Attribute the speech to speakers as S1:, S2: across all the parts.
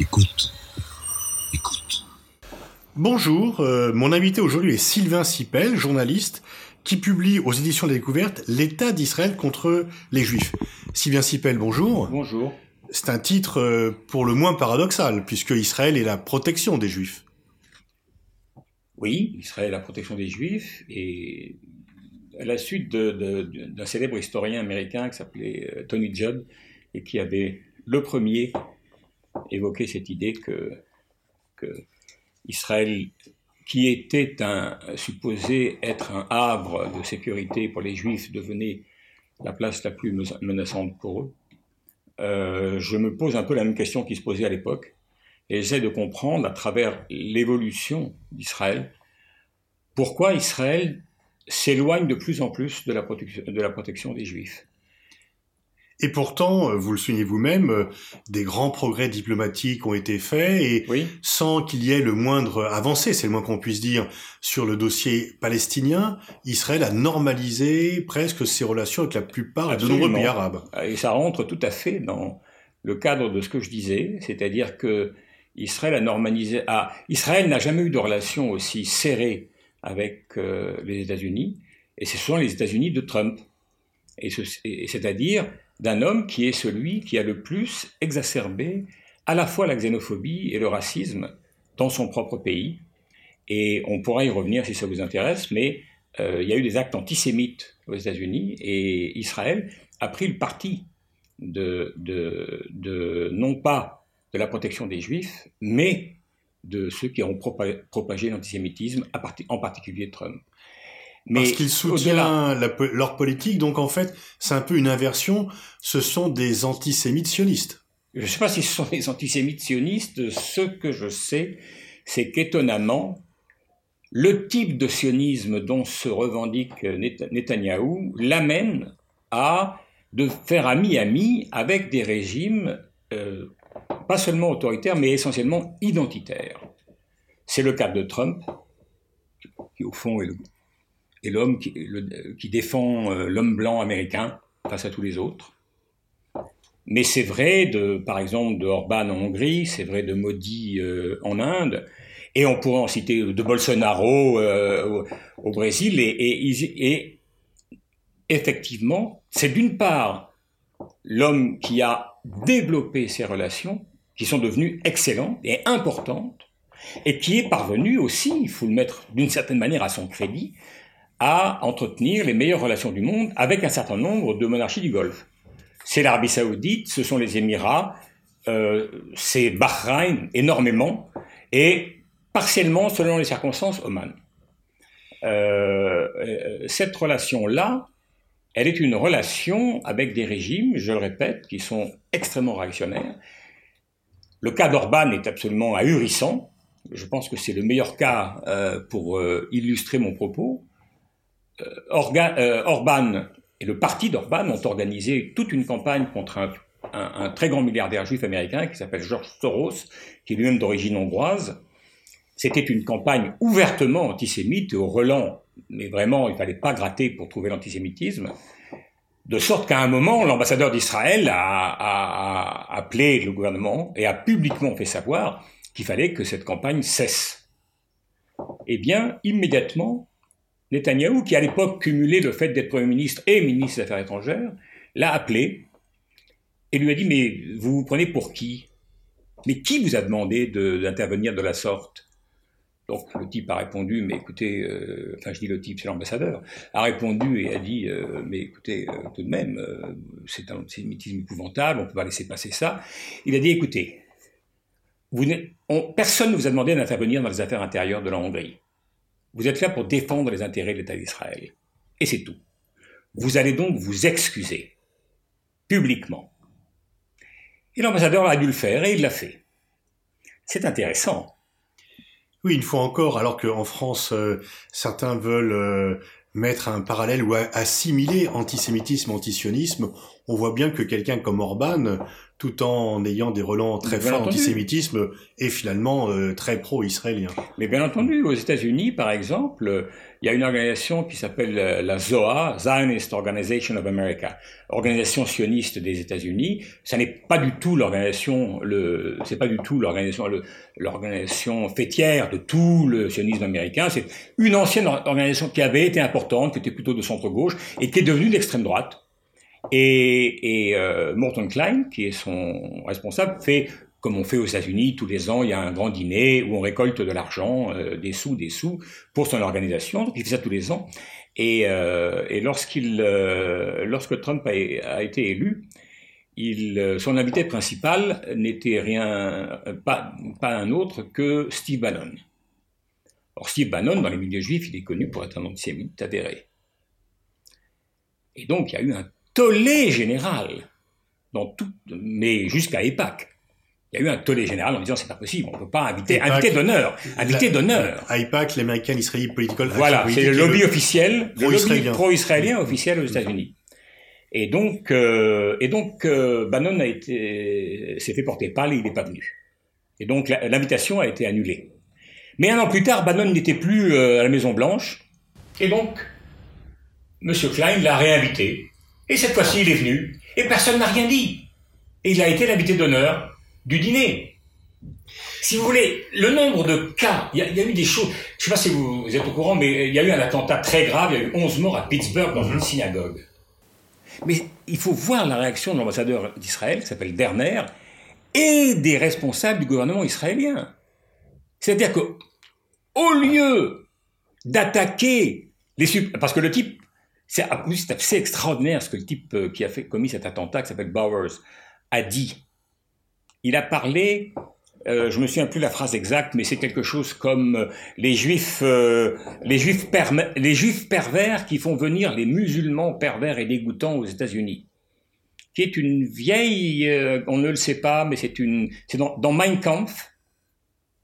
S1: Écoute. Écoute.
S2: Bonjour, euh, mon invité aujourd'hui est Sylvain Sipel, journaliste, qui publie aux éditions de la découverte L'État d'Israël contre les Juifs. Sylvain Sipel, bonjour.
S3: Bonjour.
S2: C'est un titre euh, pour le moins paradoxal, puisque Israël est la protection des Juifs.
S3: Oui, Israël est la protection des Juifs, et à la suite d'un célèbre historien américain qui s'appelait euh, Tony Judd, et qui avait le premier évoqué cette idée que, Israël, qui était un, supposé être un havre de sécurité pour les Juifs, devenait la place la plus menaçante pour eux. Euh, je me pose un peu la même question qui se posait à l'époque, et j'essaie de comprendre à travers l'évolution d'Israël pourquoi Israël s'éloigne de plus en plus de la protection des Juifs.
S2: Et pourtant, euh, vous le soulignez vous-même, euh, des grands progrès diplomatiques ont été faits et sans qu'il y ait le moindre avancé, c'est le moins qu'on puisse dire, sur le dossier palestinien, Israël a normalisé presque ses relations avec la plupart de nombreux pays arabes.
S3: Et ça rentre tout à fait dans le cadre de ce que je disais, c'est-à-dire que Israël a normalisé. Ah, Israël n'a jamais eu de relation aussi serrée avec euh, les États-Unis, et ce sont les États-Unis de Trump. Et c'est-à-dire d'un homme qui est celui qui a le plus exacerbé à la fois la xénophobie et le racisme dans son propre pays. Et on pourra y revenir si ça vous intéresse, mais euh, il y a eu des actes antisémites aux États-Unis et Israël a pris le parti de, de, non pas de la protection des juifs, mais de ceux qui ont propagé l'antisémitisme, en particulier Trump.
S2: Mais Parce qu'il soutient leur politique, donc en fait, c'est un peu une inversion. Ce sont des antisémites sionistes.
S3: Je ne sais pas si ce sont des antisémites sionistes. Ce que je sais, c'est qu'étonnamment, le type de sionisme dont se revendique Netanyahou l'amène à de faire ami-ami avec des régimes euh, pas seulement autoritaires, mais essentiellement identitaires. C'est le cas de Trump, qui au fond est le et l'homme qui, défend euh, l'homme blanc américain face à tous les autres. Mais c'est vrai, de, par exemple, de Orban en Hongrie, c'est vrai de Modi euh, en Inde, et on pourrait en citer de Bolsonaro euh, au, Brésil. Et effectivement, c'est d'une part l'homme qui a développé ces relations, qui sont devenues excellentes et importantes, et qui est parvenu aussi, il faut le mettre d'une certaine manière à son crédit, à entretenir les meilleures relations du monde avec un certain nombre de monarchies du Golfe. C'est l'Arabie saoudite, ce sont les Émirats, euh, c'est Bahreïn énormément, et partiellement, selon les circonstances, Oman. Euh, euh, cette relation-là, elle est une relation avec des régimes, je le répète, qui sont extrêmement réactionnaires. Le cas d'Orban est absolument ahurissant. Je pense que c'est le meilleur cas pour illustrer mon propos. Euh, Orban et le parti d'Orban ont organisé toute une campagne contre un, très grand milliardaire juif américain qui s'appelle George Soros, qui est lui-même d'origine hongroise. C'était une campagne ouvertement antisémite au relent, mais vraiment, il ne fallait pas gratter pour trouver l'antisémitisme. De sorte qu'à un moment, l'ambassadeur d'Israël a, appelé le gouvernement et a publiquement fait savoir qu'il fallait que cette campagne cesse. Eh bien, immédiatement, Netanyahou, qui à l'époque cumulait le fait d'être Premier ministre et ministre des Affaires étrangères, l'a appelé et lui a dit Mais vous vous prenez pour qui? Mais qui vous a demandé d'intervenir de, la sorte? Donc le type a répondu, mais écoutez, euh, enfin je dis le type, c'est l'ambassadeur, a répondu et a dit, euh, mais écoutez, euh, tout de même, c'est un antisémitisme épouvantable, on ne peut pas laisser passer ça. Il a dit, écoutez, personne ne vous a demandé d'intervenir dans les affaires intérieures de la Hongrie. Vous êtes là pour défendre les intérêts de l'État d'Israël. Et c'est tout. Vous allez donc vous excuser, publiquement. Et l'ambassadeur a dû le faire, et il l'a fait. C'est intéressant.
S2: Oui, une fois encore, alors qu'en France, euh, certains veulent euh, mettre un parallèle ou assimiler antisémitisme, antisionisme, on voit bien que quelqu'un comme Orban tout en ayant des relents très forts d'antisémitisme et finalement euh, très pro-israélien.
S3: Mais bien entendu, aux États-Unis, par exemple, il y a une organisation qui s'appelle euh, la ZOA, Zionist Organization of America, organisation sioniste des États-Unis. Ça n'est pas du tout l'organisation, le, c'est pas du tout l'organisation, l'organisation fêtière de tout le sionisme américain. C'est une ancienne organisation qui avait été importante, qui était plutôt de centre gauche et qui est devenue d'extrême droite et, euh, Morton Klein, qui est son responsable, fait comme on fait aux États-Unis, tous les ans, il y a un grand dîner où on récolte de l'argent, euh, des sous, des sous, pour son organisation. Donc il fait ça tous les ans. Et, euh, lorsque Trump a, été élu, son invité principal n'était rien, pas, pas un autre que Steve Bannon. Or Steve Bannon, dans les milieux juifs, il est connu pour être un antisémite avéré. Et donc il y a eu un tollé général, dans tout, mais jusqu'à EPAC. Il y a eu un tollé général en disant c'est pas possible, on ne peut pas inviter, inviter d'honneur, inviter d'honneur.
S2: À EPAC, l'American Israeli Political
S3: Voilà, c'est le lobby officiel, le lobby pro-israélien officiel aux États-Unis. Et donc, euh, et donc euh, Bannon a été, s'est fait porter pâle et il n'est pas venu. Et donc l'invitation a été annulée. Mais un an plus tard, Bannon n'était plus euh, à la Maison Blanche, et donc M. Klein l'a réinvité. Et cette fois-ci, il est venu, et personne n'a rien dit. Et il a été l'invité d'honneur du dîner. Si vous voulez, le nombre de cas, il y, a eu des choses, je ne sais pas si vous, êtes au courant, mais il y a eu un attentat très grave, il y a eu 11 morts à Pittsburgh dans une synagogue. Mais il faut voir la réaction de l'ambassadeur d'Israël, qui s'appelle Derner, et des responsables du gouvernement israélien. C'est-à-dire que, au lieu d'attaquer les... Parce que le type c'est assez extraordinaire ce que le type euh, qui a commis cet attentat, qui s'appelle Bowers, a dit. Il a parlé, euh, je me souviens plus la phrase exacte, mais c'est quelque chose comme euh, les juifs, euh, les juifs, les juifs pervers qui font venir les musulmans pervers et dégoûtants aux États-Unis, qui est une vieille, on ne le sait pas, mais c'est une, c'est dans Mein Kampf,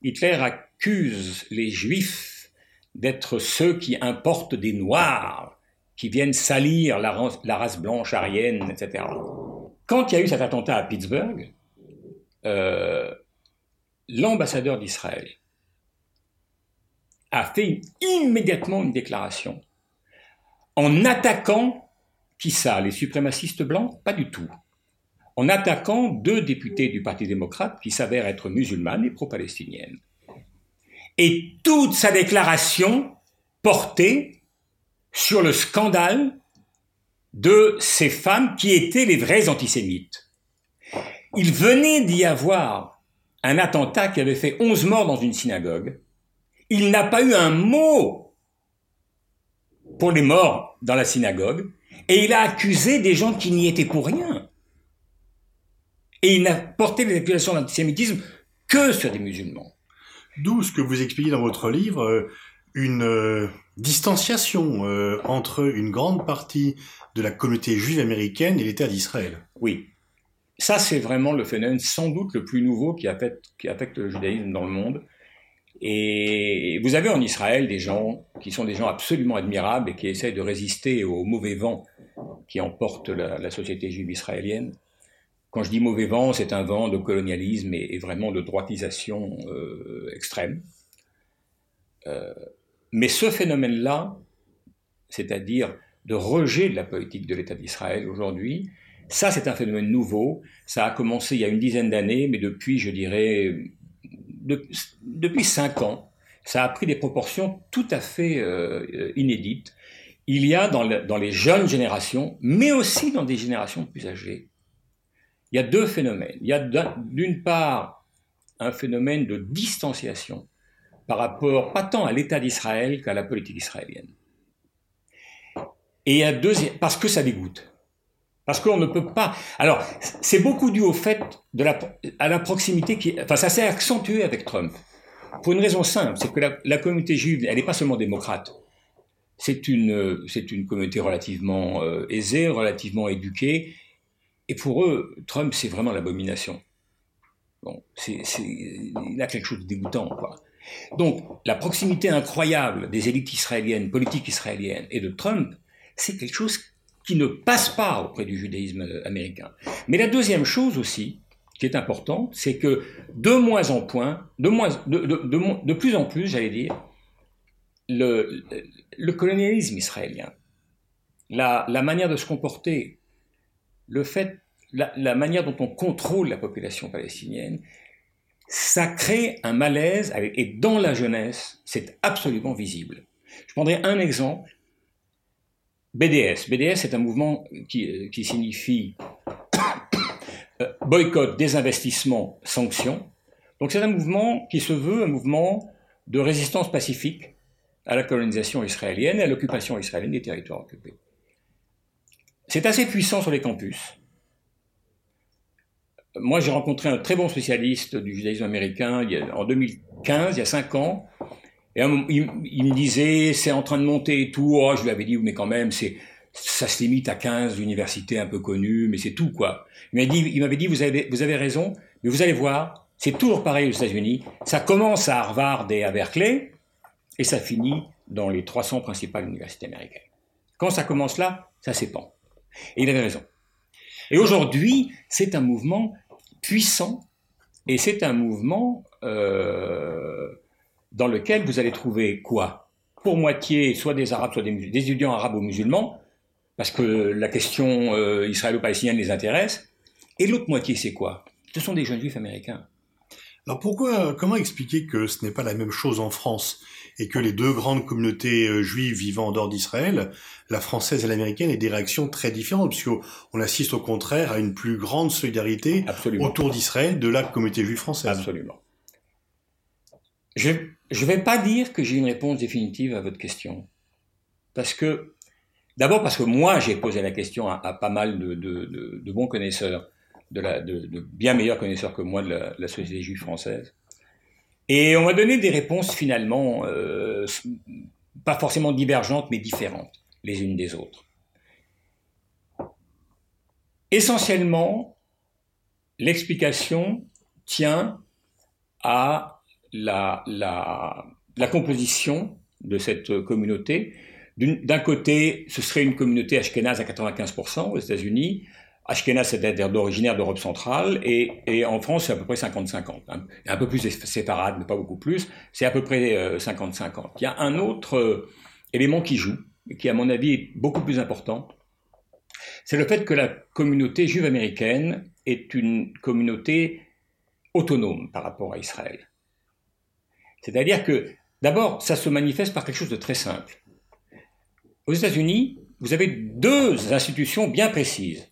S3: Hitler accuse les juifs d'être ceux qui importent des noirs qui viennent salir la race, blanche arienne, etc. Quand il y a eu cet attentat à Pittsburgh, euh, l'ambassadeur d'Israël a fait immédiatement une déclaration en attaquant, qui ça, les suprémacistes blancs Pas du tout. En attaquant deux députés du Parti démocrate qui s'avèrent être musulmanes et pro-palestiniennes. Et toute sa déclaration portait sur le scandale de ces femmes qui étaient les vrais antisémites. Il venait d'y avoir un attentat qui avait fait 11 morts dans une synagogue. Il n'a pas eu un mot pour les morts dans la synagogue et il a accusé des gens qui n'y étaient pour rien. Et il n'a porté les accusations d'antisémitisme que sur des musulmans.
S2: D'où ce que vous expliquez dans votre livre, euh, une euh, distanciation euh, entre une grande partie de la communauté juive américaine et l'État d'Israël.
S3: Oui. Ça, c'est vraiment le phénomène sans doute le plus nouveau qui affecte, le judaïsme dans le monde. Et vous avez en Israël des gens qui sont des gens absolument admirables et qui essayent de résister au mauvais vent qui emporte la, société juive israélienne. Quand je dis mauvais vent, c'est un vent de colonialisme et, vraiment de droitisation euh, extrême. Mais ce phénomène-là, c'est-à-dire de rejet de la politique de l'État d'Israël aujourd'hui, ça c'est un phénomène nouveau. Ça a commencé il y a une dizaine d'années, mais depuis, je dirais, depuis cinq ans, ça a pris des proportions tout à fait euh, inédites. Il y a dans, dans les jeunes générations, mais aussi dans des générations plus âgées, il y a deux phénomènes. Il y a d'une part un phénomène de distanciation par rapport pas tant à l'État d'Israël qu'à la politique israélienne. Et un deuxième, parce que ça dégoûte. Parce qu'on ne peut pas. Alors, c'est beaucoup dû au fait de la, à la proximité qui, enfin, ça s'est accentué avec Trump. Pour une raison simple, c'est que la, communauté juive, elle n'est pas seulement démocrate. C'est une, c'est une communauté relativement euh, aisée, relativement éduquée. Et pour eux, Trump, c'est vraiment l'abomination. Bon, c'est, il a quelque chose de dégoûtant, quoi. Donc, la proximité incroyable des élites israéliennes, politiques israéliennes et de Trump, c'est quelque chose qui ne passe pas auprès du judaïsme américain. Mais la deuxième chose aussi, qui est importante, c'est que de moins en point, de, moins, de, de, plus en plus, j'allais dire, le, colonialisme israélien, la, manière de se comporter, le fait, la, manière dont on contrôle la population palestinienne, ça crée un malaise, et dans la jeunesse, c'est absolument visible. Je prendrai un exemple. BDS. BDS est un mouvement qui, qui signifie euh, boycott, désinvestissement, sanctions. Donc c'est un mouvement qui se veut un mouvement de résistance pacifique à la colonisation israélienne et à l'occupation israélienne des territoires occupés. C'est assez puissant sur les campus. Moi, j'ai rencontré un très bon spécialiste du judaïsme américain en 2015, il y a cinq ans, et il, me disait, c'est en train de monter et tout. Oh, je lui avais dit, mais quand même, ça se limite à 15 universités un peu connues, mais c'est tout, quoi. Il m'avait dit, vous avez, vous avez raison, mais vous allez voir, c'est toujours pareil aux États-Unis. Ça commence à Harvard et à Berkeley, et ça finit dans les 300 principales universités américaines. Quand ça commence là, ça s'épand. Et il avait raison. Et aujourd'hui, c'est un mouvement puissant, et c'est un mouvement euh, dans lequel vous allez trouver quoi? Pour moitié, soit des Arabes, soit des, étudiants arabes ou musulmans, parce que la question euh, israélo-palestinienne les intéresse. Et l'autre moitié, c'est quoi? Ce sont des jeunes juifs américains.
S2: Alors pourquoi, comment expliquer que ce n'est pas la même chose en France et que les deux grandes communautés euh, juives vivant en dehors d'Israël, la française et l'américaine, aient des réactions très différentes, puisqu'on assiste au contraire à une plus grande solidarité autour d'Israël de la communauté juive française.
S3: Absolument. Je ne vais pas dire que j'ai une réponse définitive à votre question, parce que D'abord parce que moi, j'ai posé la question à, pas mal de, bons connaisseurs, de, bien meilleurs connaisseurs que moi de la, société juive française. Et on m'a donné des réponses finalement euh, pas forcément divergentes, mais différentes les unes des autres. Essentiellement, l'explication tient à la, la composition de cette communauté d'un côté, ce serait une communauté ashkénaze à 95% aux États-Unis. Ashkénaze, c'est-à-dire d'originaire d'Europe centrale, et, en France, c'est à peu près 50-50. Un, peu plus séparade, mais pas beaucoup plus. C'est à peu près 50-50. Euh, Il y a un autre euh, élément qui joue, qui à mon avis est beaucoup plus important. C'est le fait que la communauté juive américaine est une communauté autonome par rapport à Israël. C'est-à-dire que, d'abord, ça se manifeste par quelque chose de très simple aux États-Unis, vous avez deux institutions bien précises.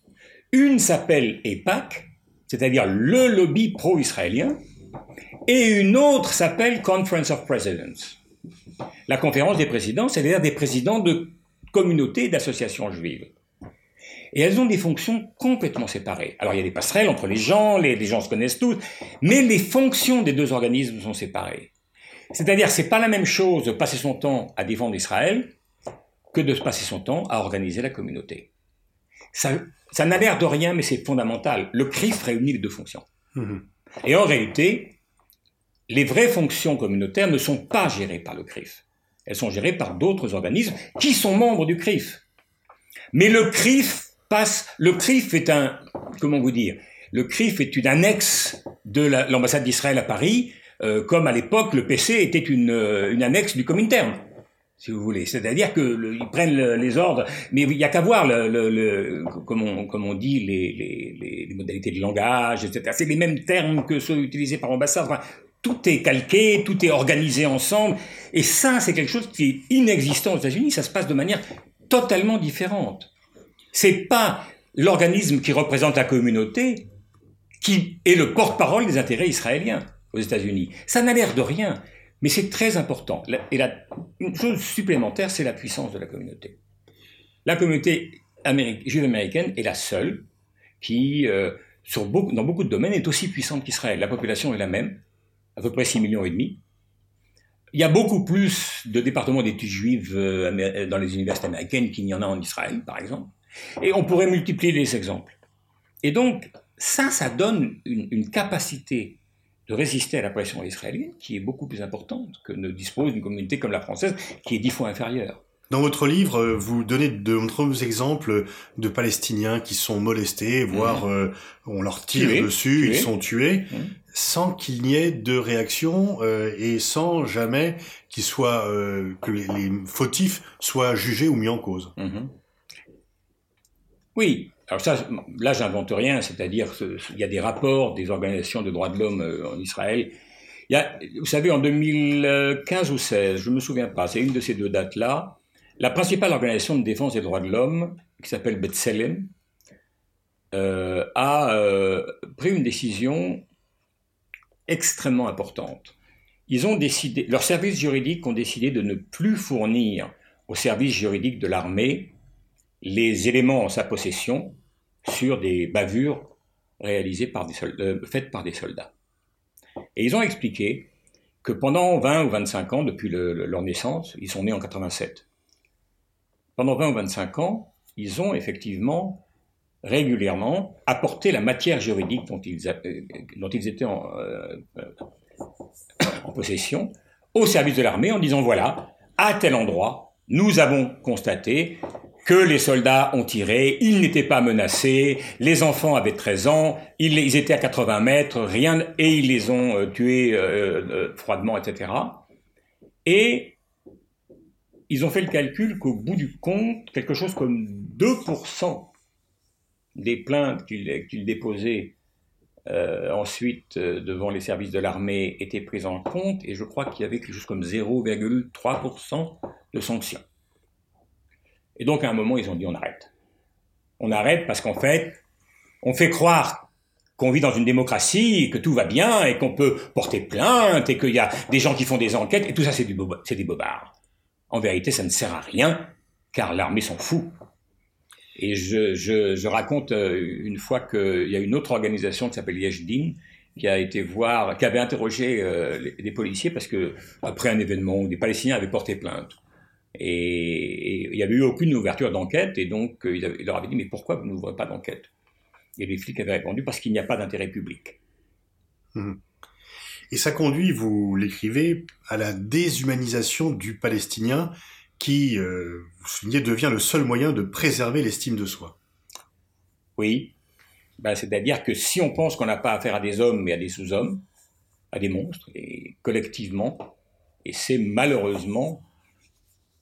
S3: Une s'appelle EPAC, c'est-à-dire le lobby pro-israélien, et une autre s'appelle Conference of Presidents. La conférence des présidents, c'est-à-dire des présidents de communautés d'associations juives. Et elles ont des fonctions complètement séparées. Alors il y a des passerelles entre les gens, les, les gens se connaissent tous, mais les fonctions des deux organismes sont séparées. C'est-à-dire c'est pas la même chose de passer son temps à défendre Israël que de se passer son temps à organiser la communauté. Ça, n'a l'air de rien, mais c'est fondamental. Le CRIF réunit les deux fonctions. Et en réalité, les vraies fonctions communautaires ne sont pas gérées par le CRIF. Elles sont gérées par d'autres organismes qui sont membres du CRIF. Mais le CRIF passe, le CRIF est un, comment vous dire, le CRIF est une annexe de l'ambassade d'Israël à Paris, euh, comme à l'époque le PC était une, euh, une annexe du Comintern si vous voulez. C'est-à-dire qu'ils prennent les ordres, mais il n'y a qu'à voir, le, le, comme, on, comme on dit, les, les, les, modalités de langage, etc. C'est les mêmes termes que ceux utilisés par l'ambassade. tout est calqué, tout est organisé ensemble. Et ça, c'est quelque chose qui est inexistant aux États-Unis. Ça se passe de manière totalement différente. C'est pas l'organisme qui représente la communauté qui est le porte-parole des intérêts israéliens aux États-Unis. Ça n'a l'air de rien. Mais c'est très important. Et la, une chose supplémentaire, c'est la puissance de la communauté. La communauté juive américaine est la seule qui, euh, dans beaucoup de domaines, est aussi puissante qu'Israël. La population est la même, à peu près 6 millions et demi. Il y a beaucoup plus de départements d'études juives euh, dans les universités américaines qu'il n'y en a en Israël, par exemple. Et on pourrait multiplier les exemples. Et donc, ça, ça donne une capacité de résister à la pression israélienne, qui est beaucoup plus importante que ne dispose d'une communauté comme la française, qui est dix fois inférieure.
S2: Dans votre livre, euh, vous donnez de nombreux exemples de Palestiniens qui sont molestés, voire mmh. on leur tire dessus, ils sont tués, mmh. sans qu'il n'y ait de réaction et sans jamais qu'il soit que les, fautifs soient jugés ou mis en cause. Mmh.
S3: Oui, alors ça, là, j'invente rien, c'est-à-dire qu'il y a des rapports des organisations de droits de l'homme euh, en Israël. Il y a, vous savez, en 2015 ou 16, je me souviens pas, c'est une de ces deux dates-là, la principale organisation de défense des droits de l'homme, qui s'appelle B'Tselem, euh, a euh, pris une décision extrêmement importante. Ils ont décidé, leurs services juridiques ont décidé de ne plus fournir aux services juridiques de l'armée les éléments en sa possession sur des bavures réalisées par des euh, faites par des soldats. Et ils ont expliqué que pendant 20 ou 25 ans, depuis leur naissance, ils sont nés en 87, pendant 20 ou 25 ans, ils ont effectivement régulièrement apporté la matière juridique dont ils, euh, dont ils étaient en, euh, en possession au service de l'armée en disant voilà, à tel endroit, nous avons constaté que les soldats ont tiré, ils n'étaient pas menacés, les enfants avaient 13 ans, ils, étaient à 80 mètres, rien, et ils les ont euh, tués euh, euh, froidement, etc. Et ils ont fait le calcul qu'au bout du compte, quelque chose comme 2% des plaintes qu'ils déposaient ensuite devant les services de l'armée étaient prises en compte, et je crois qu'il y avait quelque chose comme 0,3% de sanctions. Et donc à un moment, ils ont dit on arrête. On arrête parce qu'en fait, on fait croire qu'on vit dans une démocratie, que tout va bien et qu'on peut porter plainte et qu'il y a des gens qui font des enquêtes et tout ça c'est du c'est des bobards. En vérité, ça ne sert à rien car l'armée s'en fout. Et je, je, raconte euh, une fois qu'il y a une autre organisation qui s'appelle Yeshdin qui a été voir, qui avait interrogé euh, les, les, policiers parce que après un événement des Palestiniens avaient porté plainte. Et, il n'y avait eu aucune ouverture d'enquête, et donc euh, il, leur avait dit, mais pourquoi vous n'ouvrez pas d'enquête? Et les flics avaient répondu, parce qu'il n'y a pas d'intérêt public.
S2: Hum. Et ça conduit, vous l'écrivez, à la déshumanisation du Palestinien qui, euh, vous soulignez, devient le seul moyen de préserver l'estime de soi.
S3: Oui, ben, c'est-à-dire que si on pense qu'on n'a pas affaire à des hommes mais à des sous-hommes, à des monstres, et collectivement, et c'est malheureusement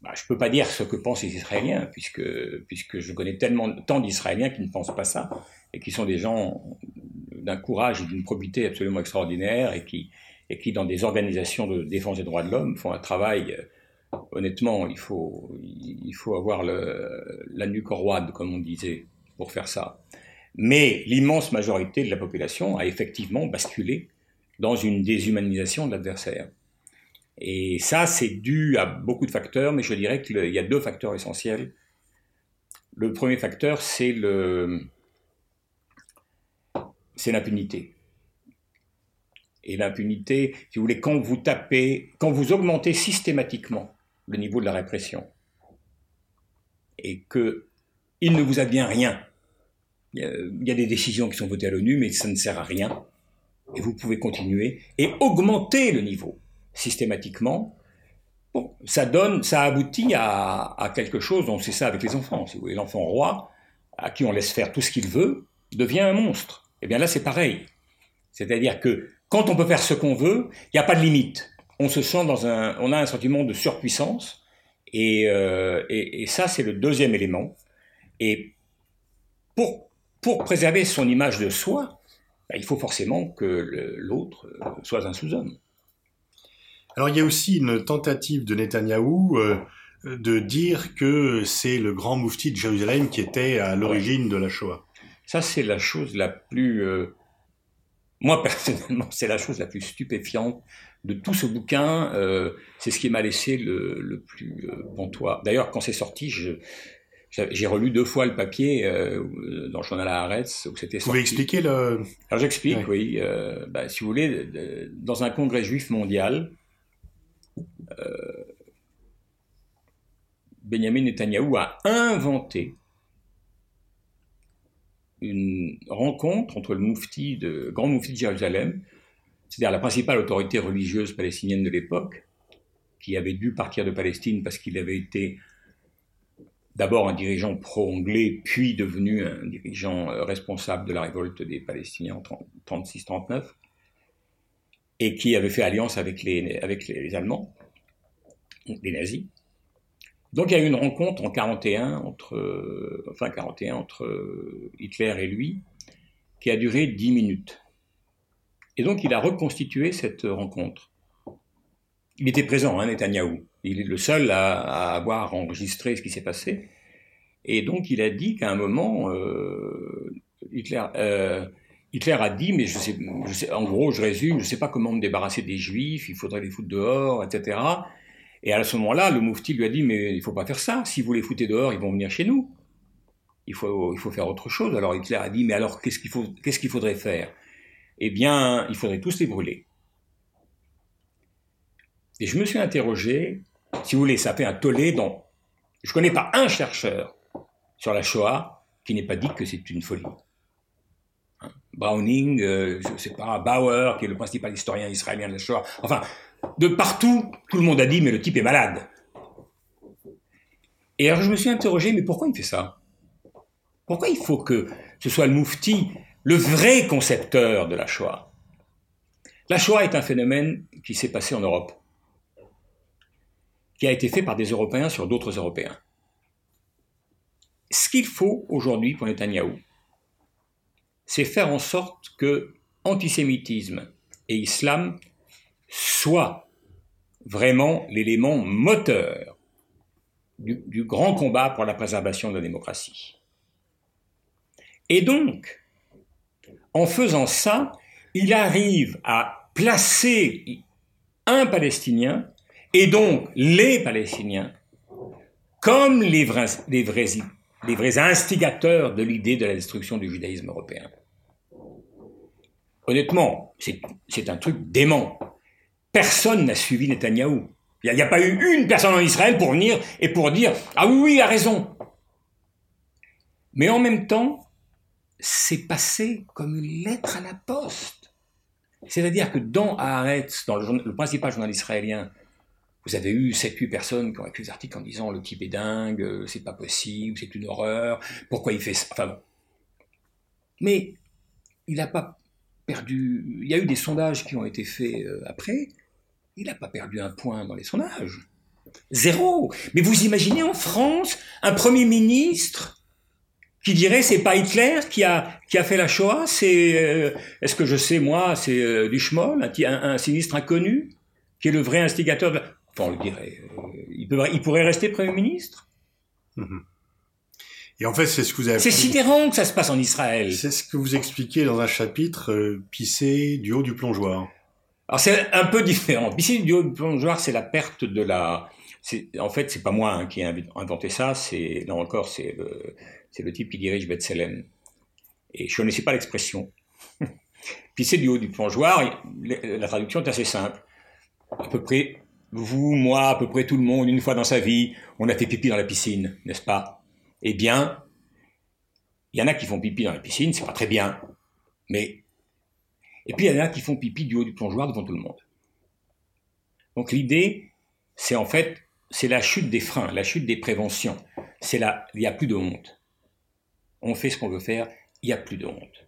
S3: bah, je ne peux pas dire ce que pensent les Israéliens, puisque, je connais tellement tant d'Israéliens qui ne pensent pas ça, et qui sont des gens d'un courage et d'une probité absolument extraordinaire, et qui, et qui, dans des organisations de défense des droits de l'homme, font un travail, euh, honnêtement, il faut, il faut avoir la nuque roide, comme on disait, pour faire ça. Mais l'immense majorité de la population a effectivement basculé dans une déshumanisation de l'adversaire. Et ça, c'est dû à beaucoup de facteurs, mais je dirais qu'il y a deux facteurs essentiels. Le premier facteur, c'est le, c'est l'impunité. Et l'impunité, si vous voulez, quand vous tapez, quand vous augmentez systématiquement le niveau de la répression, et que il ne vous advient rien, il y a des décisions qui sont votées à l'ONU, mais ça ne sert à rien, et vous pouvez continuer et augmenter le niveau systématiquement, bon, ça donne, ça aboutit à, quelque chose, on sait ça avec les enfants, si l'enfant roi, à qui on laisse faire tout ce qu'il veut, devient un monstre. Et eh bien là, c'est pareil. C'est-à-dire que quand on peut faire ce qu'on veut, il n'y a pas de limite. On se sent dans un, on a un sentiment de surpuissance, et, euh, ça, c'est le deuxième élément. Et pour, pour préserver son image de soi, ben, il faut forcément que l'autre soit un sous-homme.
S2: Alors il y a aussi une tentative de Netanyahou euh, de dire que c'est le grand moufti de Jérusalem qui était à l'origine de la Shoah.
S3: Ça c'est la chose la plus... Euh, moi personnellement c'est la chose la plus stupéfiante de tout ce bouquin. Euh, c'est ce qui m'a laissé le, le plus pantois. D'ailleurs quand c'est sorti, je, j'ai relu deux fois le papier dans le journal Haaretz où c'était
S2: Vous pouvez expliquer le...
S3: Alors j'explique, oui. bah, si vous voulez, dans un congrès juif mondial, euh, Benjamin Netanyahu a inventé une rencontre entre le moufti de, grand moufti de Jérusalem, c'est-à-dire la principale autorité religieuse palestinienne de l'époque, qui avait dû partir de Palestine parce qu'il avait été d'abord un dirigeant pro-anglais, puis devenu un dirigeant euh, responsable de la révolte des Palestiniens en 36-39, et qui avait fait alliance avec les, avec les Allemands, les nazis. Donc il y a eu une rencontre en 41 entre, enfin 41 entre Hitler et lui, qui a duré 10 minutes. Et donc il a reconstitué cette rencontre. Il était présent, hein, Netanyahou. Il est le seul à, avoir enregistré ce qui s'est passé. Et donc il a dit qu'à un moment, euh, Hitler, euh, Hitler a dit, mais je sais, je sais, en gros, je résume, je ne sais pas comment me débarrasser des juifs, il faudrait les foutre dehors, etc. Et à ce moment-là, le moufti lui a dit, mais il faut pas faire ça. Si vous les foutez dehors, ils vont venir chez nous. Il faut, il faut faire autre chose. Alors Hitler a dit, mais alors qu'est-ce qu'il faut, qu'est-ce qu'il faudrait faire? Eh bien, il faudrait tous les brûler. Et je me suis interrogé, si vous voulez, ça fait un tollé dont je connais pas un chercheur sur la Shoah qui n'ait pas dit que c'est une folie. Browning, euh, je sais pas, Bauer, qui est le principal historien israélien de la Shoah. Enfin, de partout, tout le monde a dit, mais le type est malade. Et alors je me suis interrogé, mais pourquoi il fait ça? Pourquoi il faut que ce soit le Moufti, le vrai concepteur de la Shoah? La Shoah est un phénomène qui s'est passé en Europe, qui a été fait par des Européens sur d'autres Européens. Ce qu'il faut aujourd'hui pour Netanyahou, c'est faire en sorte que antisémitisme et islam soit vraiment l'élément moteur du, grand combat pour la préservation de la démocratie. Et donc, en faisant ça, il arrive à placer un Palestinien, et donc les Palestiniens, comme les vrais, les vrais, les vrais instigateurs de l'idée de la destruction du judaïsme européen. Honnêtement, c'est un truc dément personne n'a suivi Netanyahou. Il n'y a, pas eu une personne en Israël pour venir et pour dire Ah oui, oui, il a raison. Mais en même temps, c'est passé comme une lettre à la poste. C'est-à-dire que dans Haaretz, dans le, principal journal israélien, vous avez eu 7-8 personnes qui ont écrit des articles en disant le type est dingue, euh, c'est pas possible, c'est une horreur, pourquoi il fait ça? Enfin Mais il n'a pas perdu. Il y a eu des sondages qui ont été faits euh, après il n'a pas perdu un point dans les sondages. Zéro. Mais vous imaginez en France un Premier ministre qui dirait c'est pas Hitler qui a fait la Shoah, c'est euh, est-ce que je sais moi, c'est euh, un, sinistre inconnu qui est le vrai instigateur. De... Enfin, on le dirait. Euh, il, il pourrait rester Premier ministre?
S2: Mm-hmm. Et en fait, c'est ce que vous avez.
S3: C'est sidérant que ça se passe en Israël.
S2: C'est ce que vous expliquez dans un chapitre pisser du haut du plongeoir.
S3: Alors c'est un peu différent. Piscine du haut plongeoir, c'est la perte de la. En fait, c'est pas moi hein, qui ai inventé ça. C'est là encore, c'est le, c'est le type qui dirige Bethselem. Et je connaissais pas l'expression. Pisser du haut du plongeoir, la traduction est assez simple. À peu près, vous, moi, à peu près tout le monde, une fois dans sa vie, on a fait pipi dans la piscine, n'est-ce pas? Eh bien, il y en a qui font pipi dans la piscine, c'est pas très bien. Mais et puis il y en a qui font pipi du haut du plongeoir devant tout le monde. Donc l'idée, c'est en fait, c'est la chute des freins, la chute des préventions. C'est là, il n'y a plus de honte. On fait ce qu'on veut faire, il n'y a plus de honte.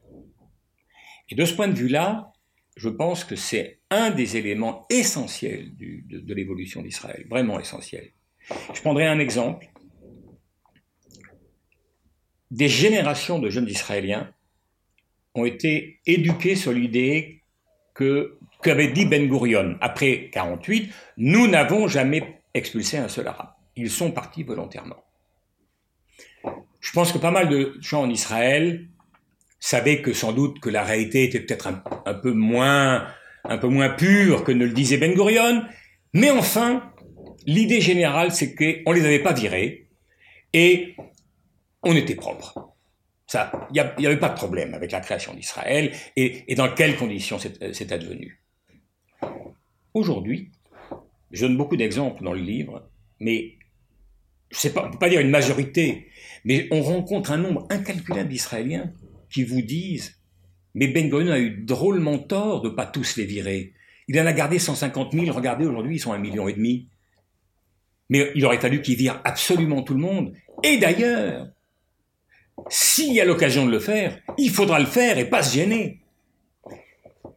S3: Et de ce point de vue-là, je pense que c'est un des éléments essentiels de, l'évolution d'Israël, vraiment essentiel. Je prendrai un exemple. Des générations de jeunes Israéliens ont été éduqués sur l'idée que qu'avait dit Ben Gurion après 48, nous n'avons jamais expulsé un seul arabe. Ils sont partis volontairement. Je pense que pas mal de gens en Israël savaient que sans doute que la réalité était peut-être un, peu moins un peu moins pure que ne le disait Ben Gurion, mais enfin, l'idée générale c'est qu'on les avait pas virés et on était propre il n'y avait pas de problème avec la création d'Israël et, dans quelles conditions c'est advenu. Aujourd'hui, je donne beaucoup d'exemples dans le livre, mais je sais pas, on ne peut pas dire une majorité, mais on rencontre un nombre incalculable d'Israéliens qui vous disent Mais Ben Gurion a eu drôlement tort de pas tous les virer. Il en a gardé 150 000, regardez, aujourd'hui ils sont un million et demi. Mais il aurait fallu qu'il vire absolument tout le monde Et d'ailleurs, s'il y a l'occasion de le faire, il faudra le faire et pas se gêner.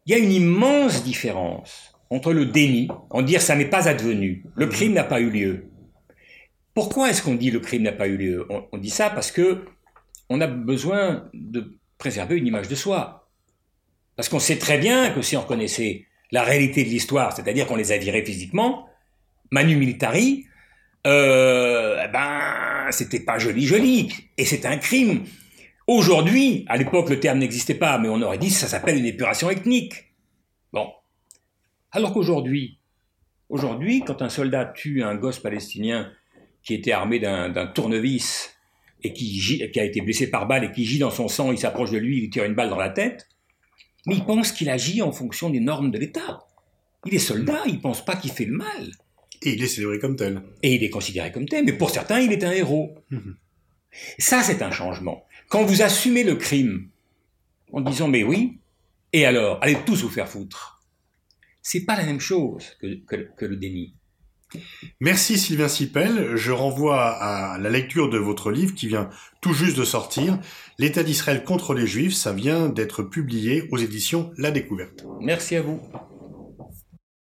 S3: Il y a une immense différence entre le déni, en dire ça n'est pas advenu, le mhm. crime n'a pas eu lieu. Pourquoi est-ce qu'on dit le crime n'a pas eu lieu? On, dit ça parce que on a besoin de préserver une image de soi. Parce qu'on sait très bien que si on reconnaissait la réalité de l'histoire, c'est-à-dire qu'on les a virés physiquement, manu militari, euh, eh ben, c'était pas joli joli, et c'est un crime. Aujourd'hui, à l'époque, le terme n'existait pas, mais on aurait dit ça s'appelle une épuration ethnique. Bon. Alors qu'aujourd'hui, aujourd'hui, quand un soldat tue un gosse palestinien qui était armé d'un tournevis et qui, qui a été blessé par balle et qui gît dans son sang, il s'approche de lui, il tire une balle dans la tête, mais il pense qu'il agit en fonction des normes de l'État. Il est soldat, il pense pas qu'il fait le mal.
S2: Et il est célébré comme tel.
S3: Et il est considéré comme tel, mais pour certains, il est un héros. Mhm. Ça, c'est un changement. Quand vous assumez le crime en disant mais oui, et alors, allez tous vous faire foutre. C'est pas la même chose que, le déni.
S2: Merci Sylvain Sipel. Je renvoie à la lecture de votre livre qui vient tout juste de sortir. L'État d'Israël contre les Juifs, ça vient d'être publié aux éditions La Découverte.
S3: Merci à vous.